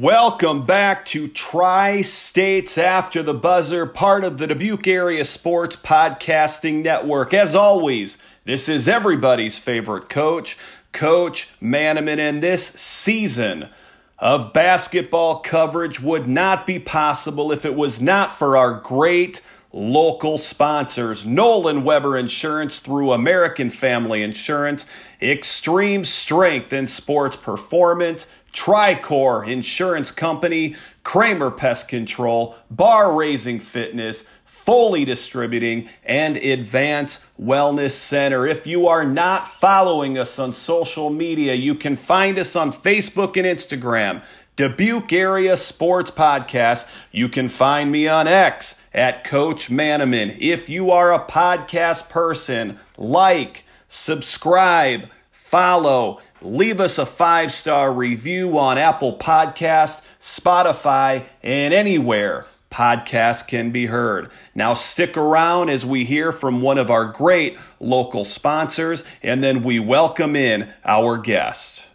Welcome back to Tri States After the Buzzer, part of the Dubuque Area Sports Podcasting Network. As always, this is everybody's favorite coach, Coach Manaman, and this season of basketball coverage would not be possible if it was not for our great local sponsors. Nolan Weber Insurance through American Family Insurance, Xtreme Strength and Sports Performance, Tricor Insurance Company, Kramer Pest Control, Bar Raising Fitness, Foley Distributing, and Advance Wellness Center. If you are not following us on social media, you can find us on Facebook and Instagram. Dubuque Area Sports Podcast. You can find me on X at Coach Manaman. If you are a podcast person, like, subscribe, follow, leave us a five star review on Apple Podcast, Spotify, and anywhere podcasts can be heard. Now, stick around as we hear from one of our great local sponsors, and then we welcome in our guest.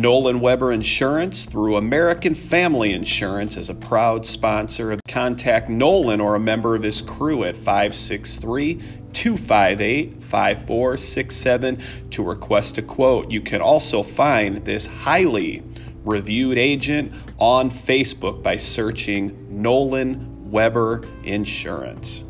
Nolan Weber Insurance through American Family Insurance is a proud sponsor Contact Nolan or a member of his crew at 563 258 5467 to request a quote. You can also find this highly reviewed agent on Facebook by searching Nolan Weber Insurance.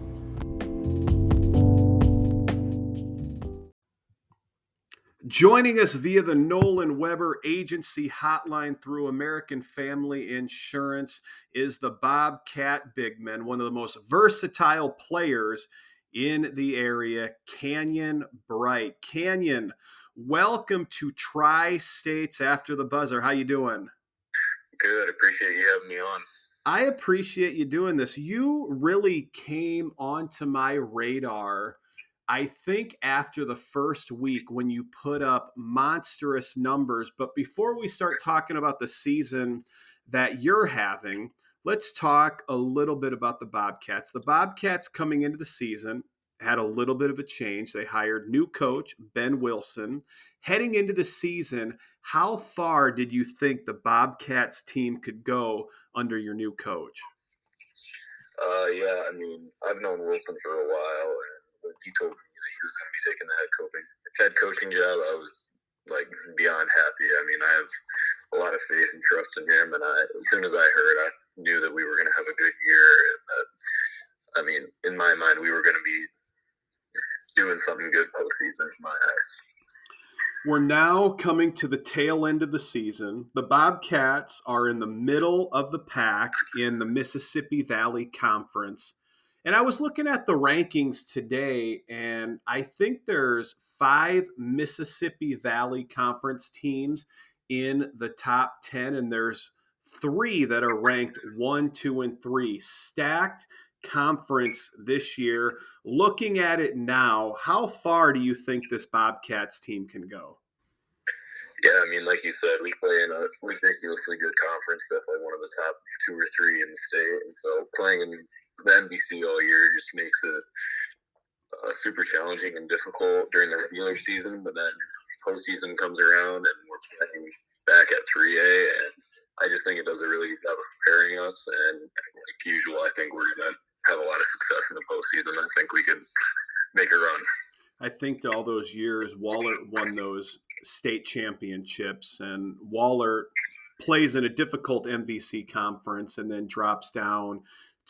Joining us via the Nolan Weber Agency hotline through American Family Insurance is the Bobcat Bigman, one of the most versatile players in the area, Kanyon Bryte. Kanyon, welcome to Tri States After the Buzzer. How you doing? Good. Appreciate you having me on. I appreciate you doing this. You really came onto my radar I think after the first week when you put up monstrous numbers, but before we start talking about the season that you're having, let's talk a little bit about the Bobcats. The Bobcats coming into the season had a little bit of a change. They hired new coach Ben Wilson. Heading into the season, how far did you think the Bobcats team could go under your new coach? Uh, yeah, I mean, I've known Wilson for a while, when he told me that he was going to be taking the head coaching head coaching job, I was like beyond happy. I mean, I have a lot of faith and trust in him, and I, as soon as I heard, I knew that we were going to have a good year. And that, I mean, in my mind, we were going to be doing something good postseason in my eyes. We're now coming to the tail end of the season. The Bobcats are in the middle of the pack in the Mississippi Valley Conference. And I was looking at the rankings today, and I think there's five Mississippi Valley Conference teams in the top 10, and there's three that are ranked one, two, and three. Stacked conference this year. Looking at it now, how far do you think this Bobcats team can go? Yeah, I mean, like you said, we play in a ridiculously good conference, definitely one of the top two or three in the state. And so playing in the MVC all year just makes it uh, super challenging and difficult during the regular season. But then postseason comes around and we're playing back at 3A, and I just think it does a really good job of preparing us. And like usual, I think we're to have a lot of success in the postseason. I think we could make a run. I think all those years Wahlert won those state championships, and Wahlert plays in a difficult MVC conference and then drops down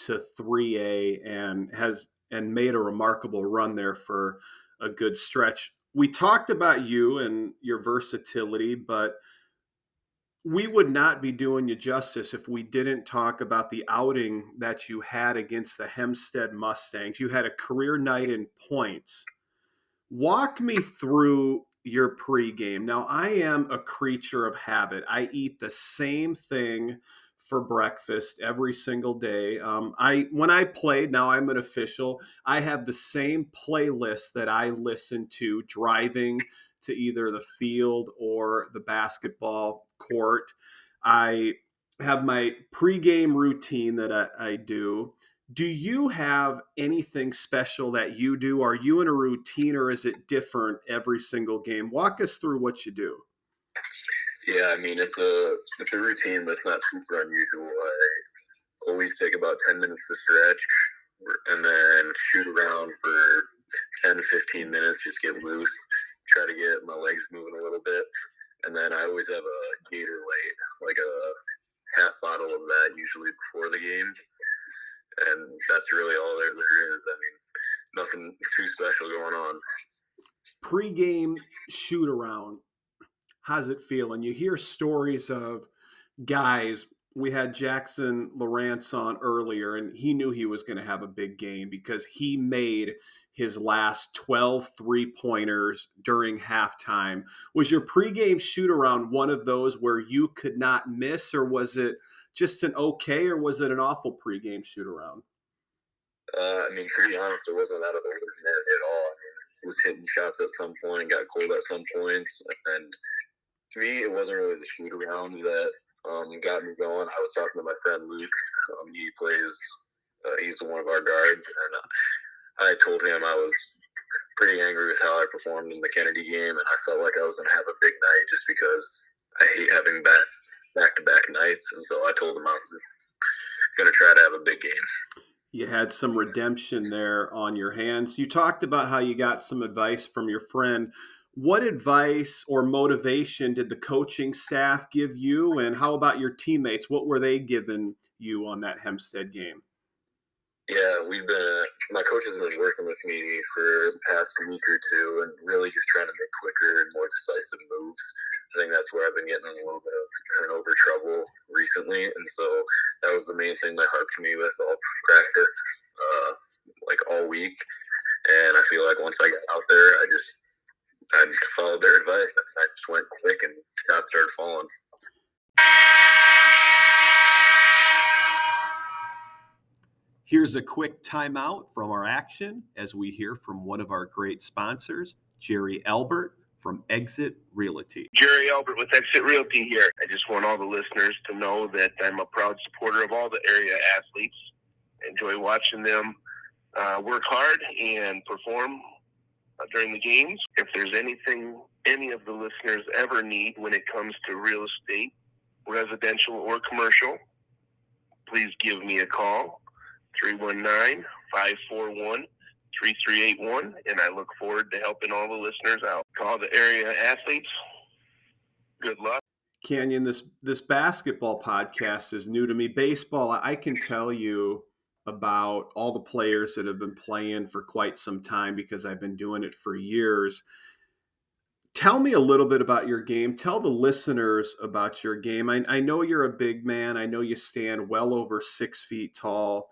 to 3A and has and made a remarkable run there for a good stretch. We talked about you and your versatility, but we would not be doing you justice if we didn't talk about the outing that you had against the Hempstead Mustangs. You had a career night in points. Walk me through your pregame. Now, I am a creature of habit. I eat the same thing for breakfast every single day. Um, I when I played, now I'm an official. I have the same playlist that I listen to driving to either the field or the basketball court. I have my pregame routine that I, I do. Do you have anything special that you do? Are you in a routine or is it different every single game? Walk us through what you do. Yeah, I mean it's a it's a routine that's not super unusual. I always take about ten minutes to stretch and then shoot around for ten to fifteen minutes, just get loose, try to get my legs moving a little bit. And then I always have a Gatorade, like a half bottle of that usually before the game and that's really all there, there is. I mean, nothing too special going on. Pre-game shoot around, how's it feel? And you hear stories of guys. We had Jackson Lawrence on earlier, and he knew he was going to have a big game because he made his last 12 three pointers during halftime. Was your pregame shoot around one of those where you could not miss, or was it just an okay, or was it an awful pregame shoot around? Uh, I mean, to be honest, it wasn't out of the ordinary at all. I mean, he was hitting shots at some point, got cold at some points, and to me, it wasn't really the shoot around that um, got me going. I was talking to my friend Luke. Um, he plays, uh, he's one of our guards, and uh, I told him I was pretty angry with how I performed in the Kennedy game, and I felt like I was going to have a big night just because I hate having back back to back nights, and so I told him I was going to try to have a big game you had some redemption there on your hands. You talked about how you got some advice from your friend. What advice or motivation did the coaching staff give you? And how about your teammates? What were they giving you on that Hempstead game? Yeah, we've been, my coach has been working with me for the past week or two and really just trying to make quicker and more decisive moves. I think that's where I've been getting a little bit of turnover trouble recently, and so that was the main thing that harped me with all practice, uh, like all week. And I feel like once I got out there, I just I followed their advice. I just went quick, and shots started falling. Here's a quick timeout from our action as we hear from one of our great sponsors, Jerry Elbert from Exit Realty. Jerry Elbert with Exit Realty here. I just want all the listeners to know that I'm a proud supporter of all the area athletes. Enjoy watching them uh, work hard and perform uh, during the games. If there's anything any of the listeners ever need when it comes to real estate, residential or commercial, please give me a call 319 541 3381, and I look forward to helping all the listeners out. Call the area athletes. Good luck. Kanyon, this this basketball podcast is new to me. Baseball, I can tell you about all the players that have been playing for quite some time because I've been doing it for years. Tell me a little bit about your game. Tell the listeners about your game. I, I know you're a big man. I know you stand well over six feet tall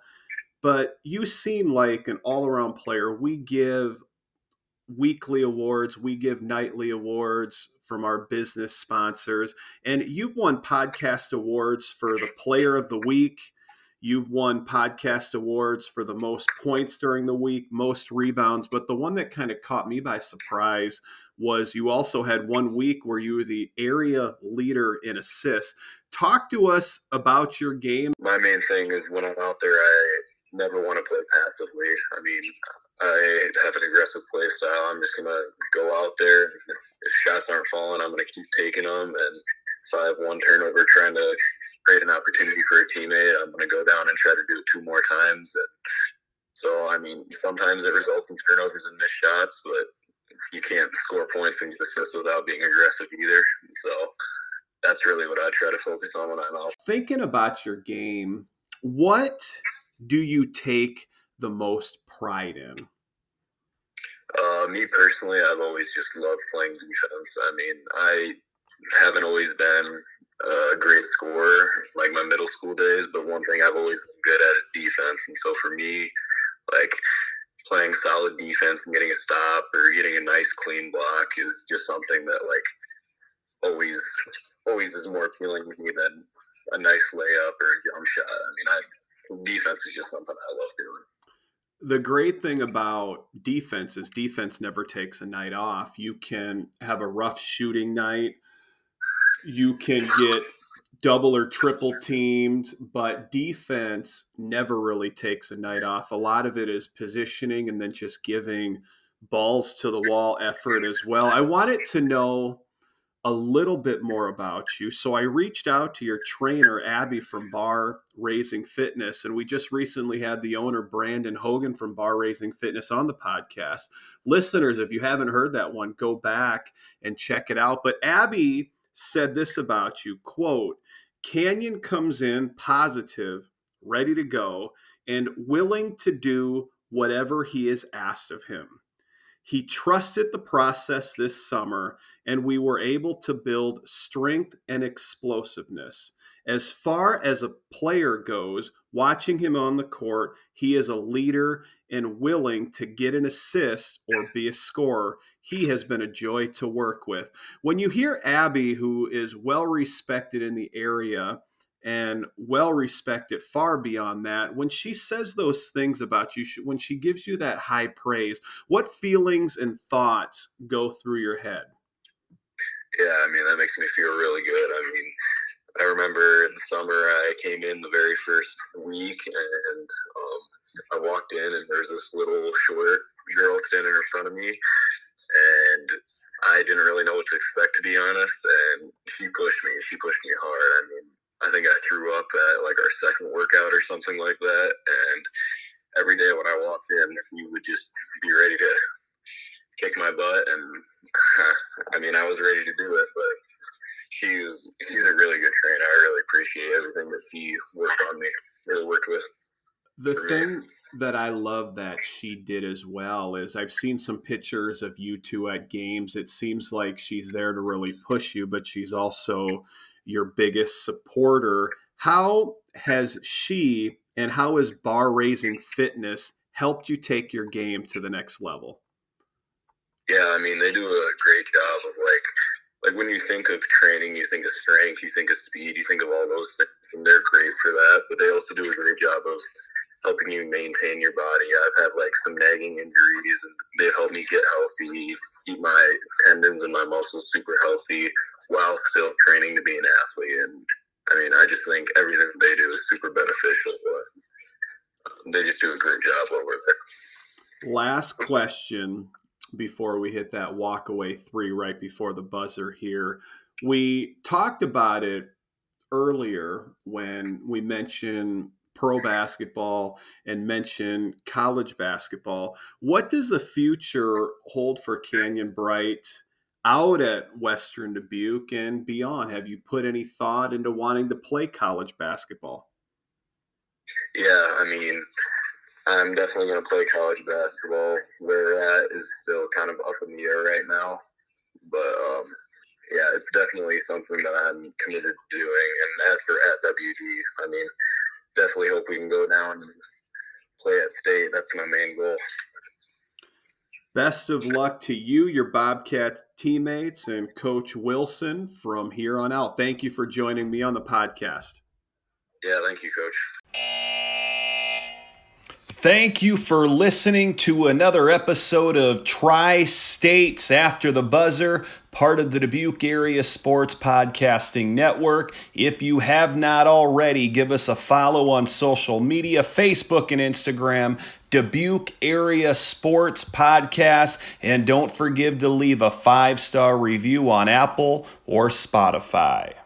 but you seem like an all around player. We give weekly awards, we give nightly awards from our business sponsors, and you've won podcast awards for the player of the week. You've won podcast awards for the most points during the week, most rebounds, but the one that kind of caught me by surprise was you also had one week where you were the area leader in assists. Talk to us about your game. My main thing is when I'm out there, I never want to play passively. I mean, I have an aggressive play style. I'm just to go out there. If shots aren't falling, I'm to keep taking them. And if I have one turnover trying to create an opportunity for a teammate, I'm to go down and try to do it two more times. And so, I mean, sometimes it results in turnovers and missed shots, but you can't score points and assists without being aggressive either. So that's really what I try to focus on when I'm out. Thinking about your game, what do you take the most pride in? Uh, me personally, I've always just loved playing defense. I mean, I haven't always been a great scorer like my middle school days, but one thing I've always been good at is defense. And so for me, like playing solid defense and getting a stop or getting a nice clean block is just something that like always always is more appealing to me than a nice layup or a jump shot. I mean, I defense is just something I love doing. The great thing about defense is defense never takes a night off. You can have a rough shooting night. You can get double or triple teamed, but defense never really takes a night off. A lot of it is positioning and then just giving balls to the wall effort as well. I wanted to know a little bit more about you. So I reached out to your trainer, Abby from Bar Raising Fitness, and we just recently had the owner, Brandon Hogan from Bar Raising Fitness, on the podcast. Listeners, if you haven't heard that one, go back and check it out. But Abby said this about you quote, Kanyon comes in positive, ready to go, and willing to do whatever he is asked of him. He trusted the process this summer, and we were able to build strength and explosiveness. As far as a player goes, watching him on the court, he is a leader and willing to get an assist or be a scorer. He has been a joy to work with. When you hear Abby, who is well respected in the area, and well respected far beyond that when she says those things about you when she gives you that high praise what feelings and thoughts go through your head? Yeah i mean that makes me feel really good. I mean i remember in the summer i came in the very first week and um, i walked in and there's this little short girl standing in front of me and i didn't really know what to expect to be honest and she pushed me she pushed me hard. I mean I think I threw up at like our second workout or something like that. And every day when I walked in, he would just be ready to kick my butt. And I mean, I was ready to do it, but he was, he's a really good trainer. I really appreciate everything that he worked on me or worked with. The thing that I love that she did as well is I've seen some pictures of you two at games. It seems like she's there to really push you, but she's also your biggest supporter. How has she and how has bar raising fitness helped you take your game to the next level? Yeah, I mean they do a great job of like like when you think of training, you think of strength, you think of speed, you think of all those things, and they're great for that. But they also do a great job of helping you maintain your body. I've had like some nagging injuries, and they've helped me get healthy, keep my tendons and my muscles super healthy while still training to be an athlete. And I mean, I just think everything they do is super beneficial. But um, they just do a great job over there. Last question before we hit that walkaway three right before the buzzer here. We talked about it earlier when we mentioned pro basketball and mention college basketball. What does the future hold for Kanyon Bryte out at Western Dubuque and beyond? Have you put any thought into wanting to play college basketball? Yeah, I mean, I'm definitely going to play college basketball. Where we're at is still kind of up in the air right now. But um, yeah, it's definitely something that I'm committed to doing. And as for at WD, I mean, definitely hope we can go down and play at state. That's my main goal. Best of luck to you, your Bobcat teammates, and Coach Wilson from here on out. Thank you for joining me on the podcast. Yeah, thank you, Coach. Thank you for listening to another episode of Tri States After the Buzzer, part of the Dubuque Area Sports Podcasting Network. If you have not already, give us a follow on social media Facebook and Instagram, Dubuque Area Sports Podcast. And don't forget to leave a five star review on Apple or Spotify.